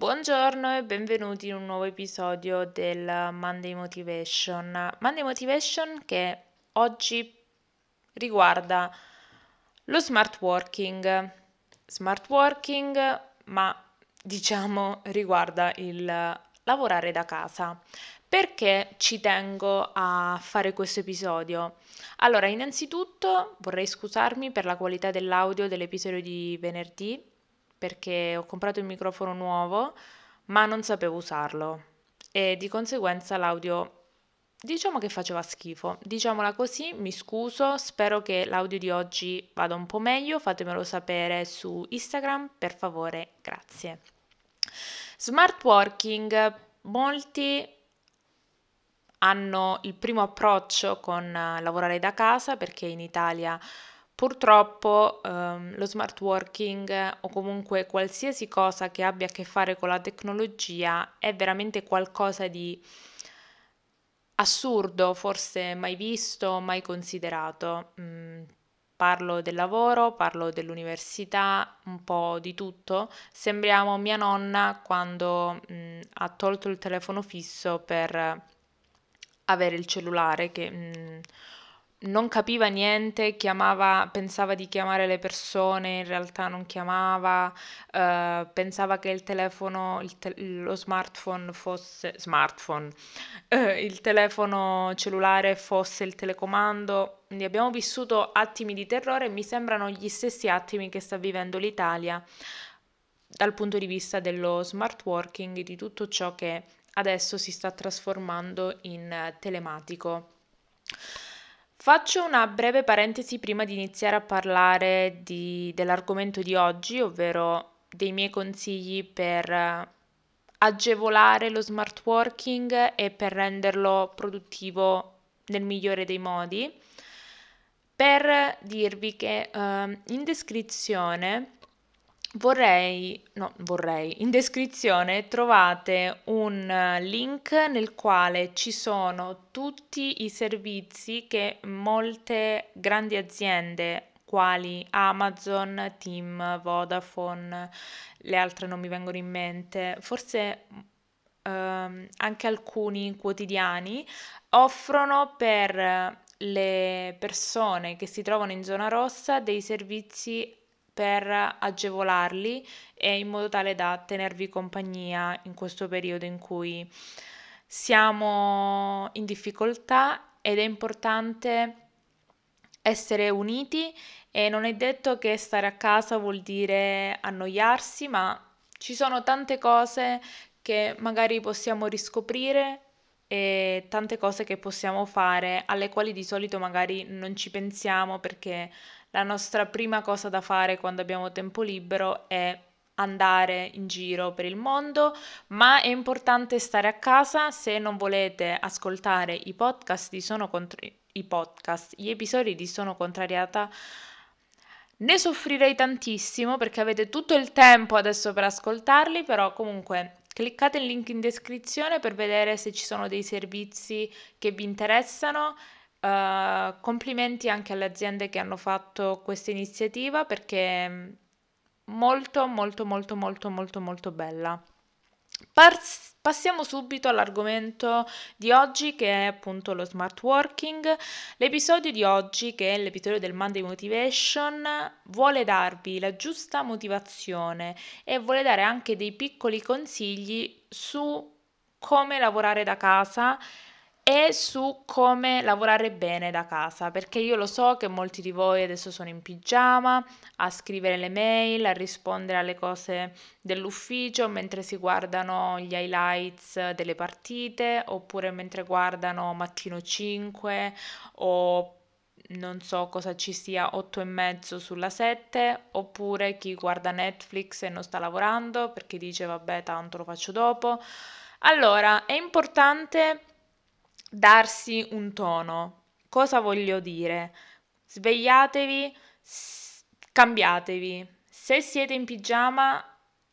Buongiorno e benvenuti in un nuovo episodio del Monday Motivation. Monday Motivation che oggi riguarda lo smart working. Smart working, ma diciamo riguarda il lavorare da casa. Perché ci tengo a fare questo episodio? Allora, innanzitutto vorrei scusarmi per la qualità dell'audio dell'episodio di venerdì perché ho comprato un microfono nuovo, ma non sapevo usarlo e di conseguenza l'audio diciamo che faceva schifo. Diciamola così, mi scuso, spero che l'audio di oggi vada un po' meglio, fatemelo sapere su Instagram, per favore, grazie. Smart working, molti hanno il primo approccio con lavorare da casa perché in Italia Purtroppo ehm, lo smart working o comunque qualsiasi cosa che abbia a che fare con la tecnologia è veramente qualcosa di assurdo, forse mai visto, mai considerato. Mm, parlo del lavoro, parlo dell'università, un po' di tutto. Sembriamo mia nonna quando mm, ha tolto il telefono fisso per avere il cellulare che... Mm, non capiva niente, chiamava, pensava di chiamare le persone, in realtà non chiamava, eh, pensava che il telefono, il te- lo smartphone fosse smartphone, eh, il telefono cellulare fosse il telecomando. Quindi abbiamo vissuto attimi di terrore e mi sembrano gli stessi attimi che sta vivendo l'Italia dal punto di vista dello smart working, di tutto ciò che adesso si sta trasformando in telematico. Faccio una breve parentesi prima di iniziare a parlare di, dell'argomento di oggi, ovvero dei miei consigli per agevolare lo smart working e per renderlo produttivo nel migliore dei modi. Per dirvi che uh, in descrizione Vorrei, no, vorrei, in descrizione trovate un eh, link nel quale ci sono tutti i servizi che molte grandi aziende quali Amazon, Team, Vodafone, le altre non mi vengono in mente, forse ehm, anche alcuni quotidiani offrono per le persone che si trovano in zona rossa dei servizi per agevolarli e in modo tale da tenervi compagnia in questo periodo in cui siamo in difficoltà ed è importante essere uniti e non è detto che stare a casa vuol dire annoiarsi, ma ci sono tante cose che magari possiamo riscoprire e tante cose che possiamo fare alle quali di solito magari non ci pensiamo perché la nostra prima cosa da fare quando abbiamo tempo libero è andare in giro per il mondo, ma è importante stare a casa se non volete ascoltare i podcast di Sono Contri- i podcast, gli episodi di Sono Contrariata. Ne soffrirei tantissimo perché avete tutto il tempo adesso per ascoltarli, però comunque cliccate il link in descrizione per vedere se ci sono dei servizi che vi interessano Uh, complimenti anche alle aziende che hanno fatto questa iniziativa perché molto molto molto molto molto molto bella. Passiamo subito all'argomento di oggi che è appunto lo smart working. L'episodio di oggi, che è l'episodio del Monday Motivation, vuole darvi la giusta motivazione e vuole dare anche dei piccoli consigli su come lavorare da casa e su come lavorare bene da casa, perché io lo so che molti di voi adesso sono in pigiama a scrivere le mail, a rispondere alle cose dell'ufficio mentre si guardano gli highlights delle partite oppure mentre guardano Mattino 5 o non so cosa ci sia 8 e mezzo sulla 7, oppure chi guarda Netflix e non sta lavorando perché dice vabbè tanto lo faccio dopo. Allora, è importante darsi un tono. Cosa voglio dire? Svegliatevi, s- cambiatevi. Se siete in pigiama,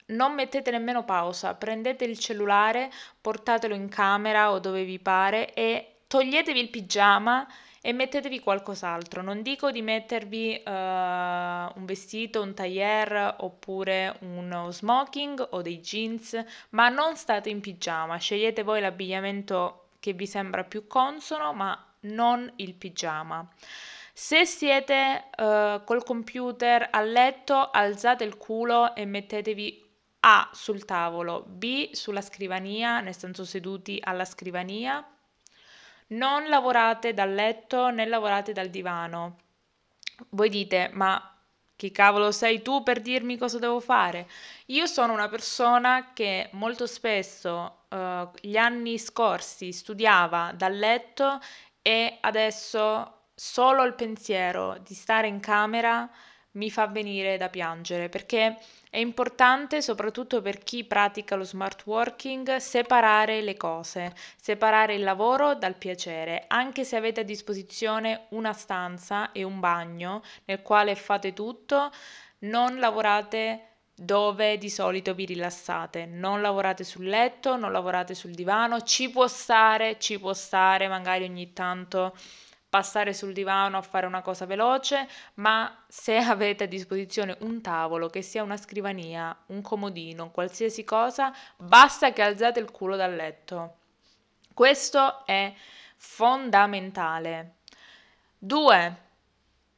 non mettete nemmeno pausa, prendete il cellulare, portatelo in camera o dove vi pare e toglietevi il pigiama e mettetevi qualcos'altro. Non dico di mettervi uh, un vestito, un tailleur oppure uno smoking o dei jeans, ma non state in pigiama. Scegliete voi l'abbigliamento che vi sembra più consono, ma non il pigiama. Se siete uh, col computer a letto, alzate il culo e mettetevi A sul tavolo, B sulla scrivania, nel senso seduti alla scrivania non lavorate dal letto né lavorate dal divano. Voi dite, ma chi cavolo sei tu per dirmi cosa devo fare? Io sono una persona che molto spesso uh, gli anni scorsi studiava dal letto e adesso solo il pensiero di stare in camera mi fa venire da piangere perché è importante, soprattutto per chi pratica lo smart working, separare le cose, separare il lavoro dal piacere, anche se avete a disposizione una stanza e un bagno nel quale fate tutto, non lavorate dove di solito vi rilassate. Non lavorate sul letto, non lavorate sul divano, ci può stare, ci può stare magari ogni tanto passare sul divano a fare una cosa veloce, ma se avete a disposizione un tavolo, che sia una scrivania, un comodino, qualsiasi cosa, basta che alzate il culo dal letto. Questo è fondamentale. Due,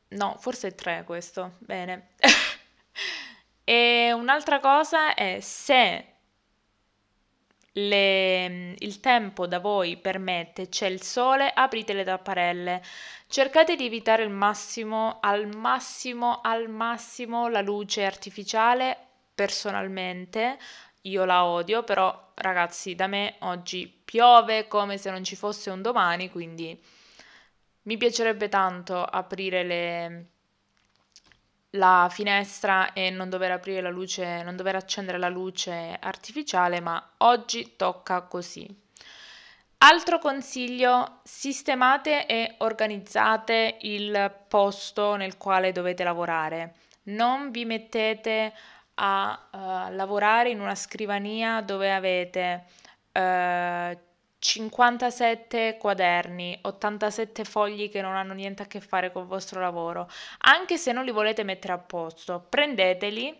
no, forse tre questo, bene. e un'altra cosa è se le, il tempo da voi permette, c'è il sole, aprite le tapparelle. Cercate di evitare il massimo, al massimo, al massimo la luce artificiale. Personalmente io la odio, però ragazzi, da me oggi piove come se non ci fosse un domani, quindi mi piacerebbe tanto aprire le la finestra e non dover aprire la luce, non dover accendere la luce artificiale, ma oggi tocca così. Altro consiglio, sistemate e organizzate il posto nel quale dovete lavorare. Non vi mettete a uh, lavorare in una scrivania dove avete uh, 57 quaderni, 87 fogli che non hanno niente a che fare col vostro lavoro, anche se non li volete mettere a posto, prendeteli,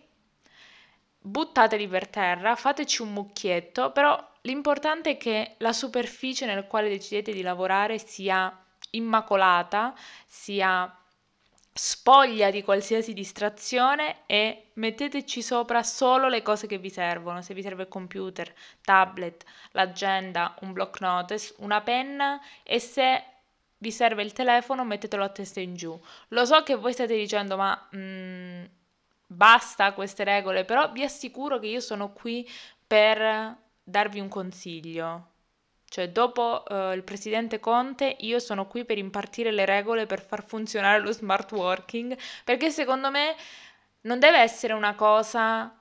buttateli per terra, fateci un mucchietto, però l'importante è che la superficie nel quale decidete di lavorare sia immacolata, sia spoglia di qualsiasi distrazione e metteteci sopra solo le cose che vi servono. Se vi serve il computer, tablet, l'agenda, un block notice, una penna e se vi serve il telefono mettetelo a testa in giù. Lo so che voi state dicendo ma mm, basta queste regole, però vi assicuro che io sono qui per darvi un consiglio. Cioè, dopo uh, il presidente Conte, io sono qui per impartire le regole per far funzionare lo smart working, perché secondo me non deve essere una cosa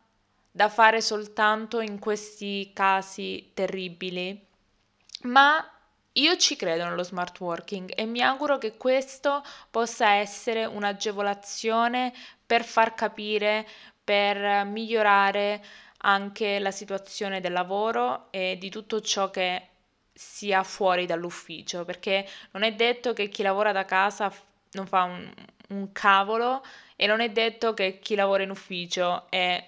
da fare soltanto in questi casi terribili, ma io ci credo nello smart working e mi auguro che questo possa essere un'agevolazione per far capire, per migliorare anche la situazione del lavoro e di tutto ciò che sia fuori dall'ufficio, perché non è detto che chi lavora da casa non fa un, un cavolo e non è detto che chi lavora in ufficio è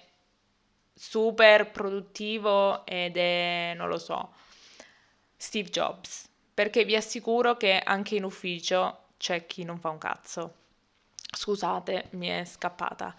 super produttivo ed è, non lo so, Steve Jobs, perché vi assicuro che anche in ufficio c'è chi non fa un cazzo. Scusate, mi è scappata.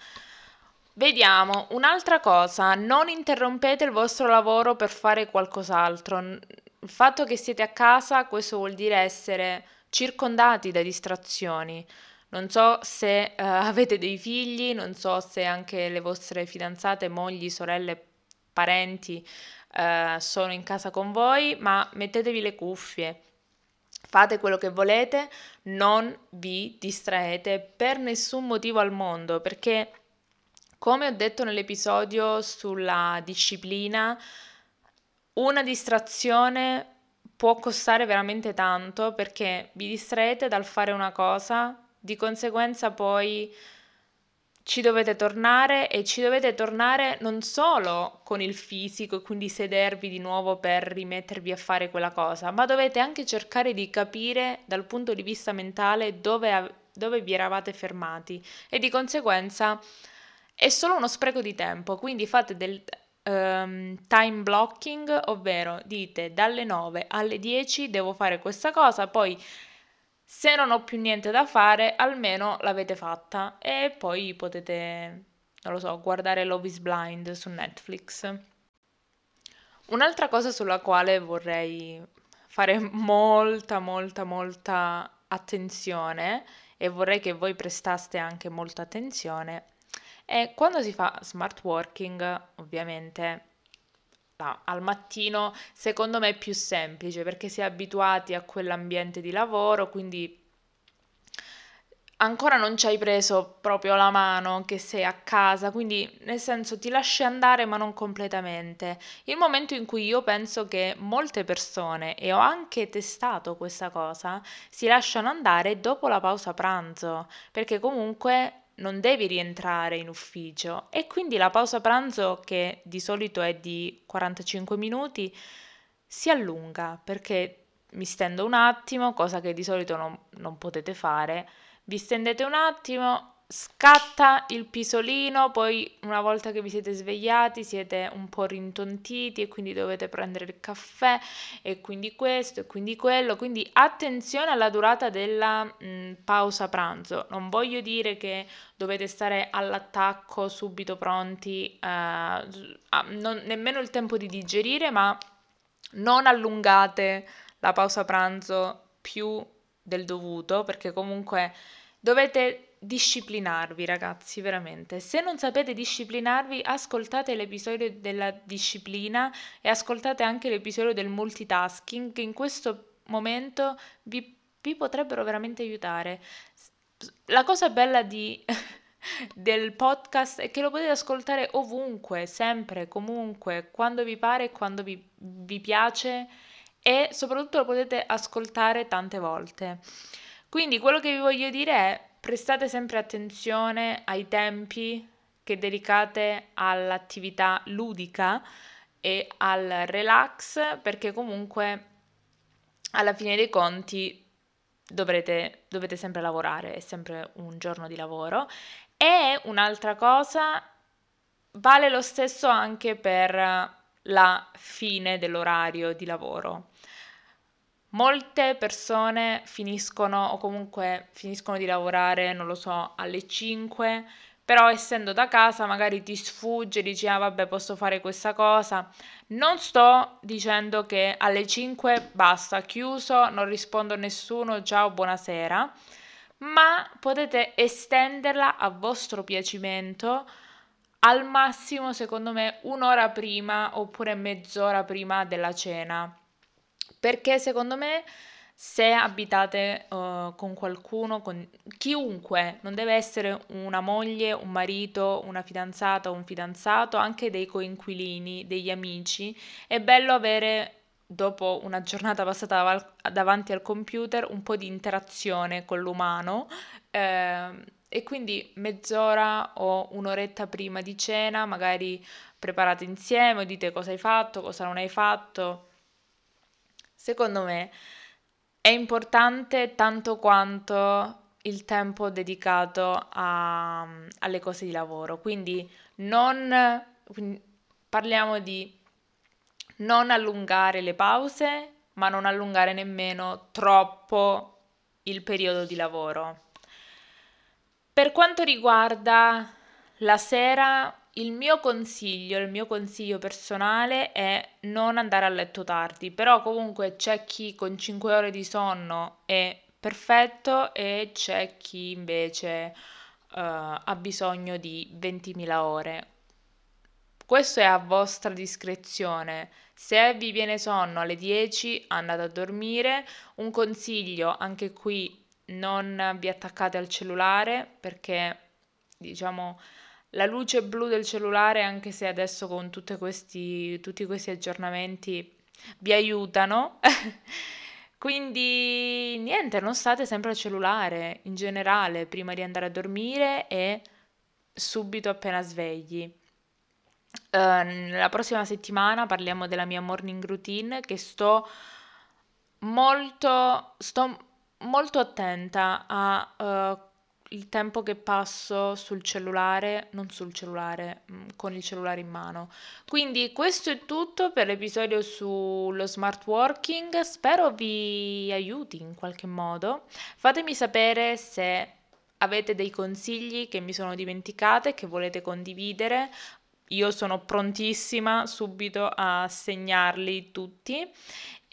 Vediamo, un'altra cosa, non interrompete il vostro lavoro per fare qualcos'altro il fatto che siete a casa, questo vuol dire essere circondati da distrazioni. Non so se uh, avete dei figli, non so se anche le vostre fidanzate, mogli, sorelle, parenti uh, sono in casa con voi, ma mettetevi le cuffie. Fate quello che volete, non vi distraete per nessun motivo al mondo, perché come ho detto nell'episodio sulla disciplina, una distrazione può costare veramente tanto perché vi distraete dal fare una cosa, di conseguenza poi ci dovete tornare e ci dovete tornare non solo con il fisico, quindi sedervi di nuovo per rimettervi a fare quella cosa, ma dovete anche cercare di capire dal punto di vista mentale dove, dove vi eravate fermati e di conseguenza è solo uno spreco di tempo, quindi fate del um, time blocking, ovvero dite dalle 9 alle 10 devo fare questa cosa, poi se non ho più niente da fare, almeno l'avete fatta e poi potete, non lo so, guardare Love is Blind su Netflix. Un'altra cosa sulla quale vorrei fare molta, molta, molta attenzione e vorrei che voi prestaste anche molta attenzione è quando si fa smart working, ovviamente al mattino secondo me è più semplice perché si è abituati a quell'ambiente di lavoro, quindi ancora non ci hai preso proprio la mano che sei a casa, quindi nel senso ti lasci andare ma non completamente. Il momento in cui io penso che molte persone, e ho anche testato questa cosa, si lasciano andare dopo la pausa pranzo, perché comunque non devi rientrare in ufficio. E quindi la pausa pranzo che di solito è di 45 minuti si allunga perché mi stendo un attimo, cosa che di solito non, non potete fare, vi stendete un attimo, scatta il pisolino, poi una volta che vi siete svegliati siete un po' rintontiti e quindi dovete prendere il caffè e quindi questo e quindi quello, quindi attenzione alla durata della mh, pausa pranzo, non voglio dire che dovete stare all'attacco subito pronti, eh, non, nemmeno il tempo di digerire, ma non allungate la pausa pranzo più del dovuto perché comunque dovete disciplinarvi, ragazzi, veramente. Se non sapete disciplinarvi, ascoltate l'episodio della disciplina e ascoltate anche l'episodio del multitasking che in questo momento vi, vi potrebbero veramente aiutare. La cosa bella di, del podcast è che lo potete ascoltare ovunque, sempre, comunque, quando vi pare quando vi, vi piace e soprattutto lo potete ascoltare tante volte. Quindi quello che vi voglio dire è prestate sempre attenzione ai tempi che dedicate all'attività ludica e al relax perché comunque alla fine dei conti dovrete, dovete sempre lavorare, è sempre un giorno di lavoro. E un'altra cosa, vale lo stesso anche per la fine dell'orario di lavoro. Molte persone finiscono o comunque finiscono di lavorare, non lo so, alle 5, però essendo da casa magari ti sfugge, dici ah vabbè posso fare questa cosa. Non sto dicendo che alle 5 basta, chiuso, non rispondo a nessuno, ciao, buonasera, ma potete estenderla a vostro piacimento al massimo secondo me un'ora prima oppure mezz'ora prima della cena perché secondo me se abitate uh, con qualcuno, con chiunque, non deve essere una moglie, un marito, una fidanzata o un fidanzato, anche dei coinquilini, degli amici, è bello avere dopo una giornata passata dav- davanti al computer un po' di interazione con l'umano eh, e quindi mezz'ora o un'oretta prima di cena magari preparate insieme dite cosa hai fatto, cosa non hai fatto secondo me è importante tanto quanto il tempo dedicato a, alle cose di lavoro. Quindi non parliamo di non allungare le pause, ma non allungare nemmeno troppo il periodo di lavoro. Per quanto riguarda la sera, il mio consiglio, il mio consiglio personale è non andare a letto tardi, però comunque c'è chi con 5 ore di sonno è perfetto e c'è chi invece uh, ha bisogno di 20.000 ore. questo è a vostra discrezione. Se vi viene sonno alle 10, andate a dormire. Un consiglio, anche qui non vi attaccate al cellulare perché diciamo la luce blu del cellulare, anche se adesso con questi, tutti questi aggiornamenti vi aiutano. Quindi niente, non state sempre al cellulare in generale prima di andare a dormire e subito appena svegli. Uh, prossima settimana parliamo della mia morning routine che sto molto, sto molto attenta a uh, il tempo che passo sul cellulare, non sul cellulare, mm, con il cellulare in mano. Quindi questo è tutto per l'episodio sullo smart working, spero vi aiuti in qualche modo. Fatemi sapere se avete dei consigli che mi sono dimenticate, che volete condividere. Io sono prontissima subito a segnarli tutti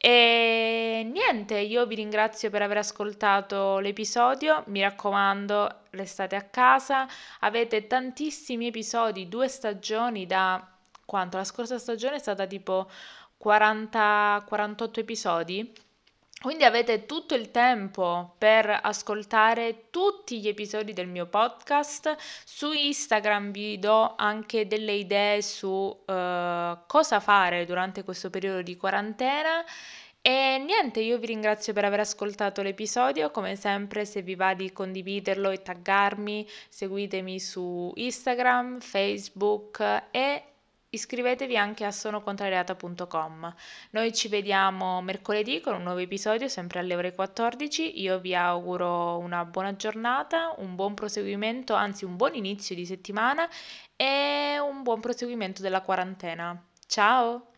e niente, io vi ringrazio per aver ascoltato l'episodio, mi raccomando, restate a casa, avete tantissimi episodi, due stagioni da quanto? La scorsa stagione è stata tipo 40-48 episodi. Quindi avete tutto il tempo per ascoltare tutti gli episodi del mio podcast. Su Instagram vi do anche delle idee su uh, cosa fare durante questo periodo di quarantena. E niente, io vi ringrazio per aver ascoltato l'episodio, come sempre se vi va di condividerlo e taggarmi, seguitemi su Instagram, Facebook e Iscrivetevi anche a sonocontrariata.com. Noi ci vediamo mercoledì con un nuovo episodio, sempre alle ore 14. Io vi auguro una buona giornata, un buon proseguimento, anzi un buon inizio di settimana e un buon proseguimento della quarantena. Ciao!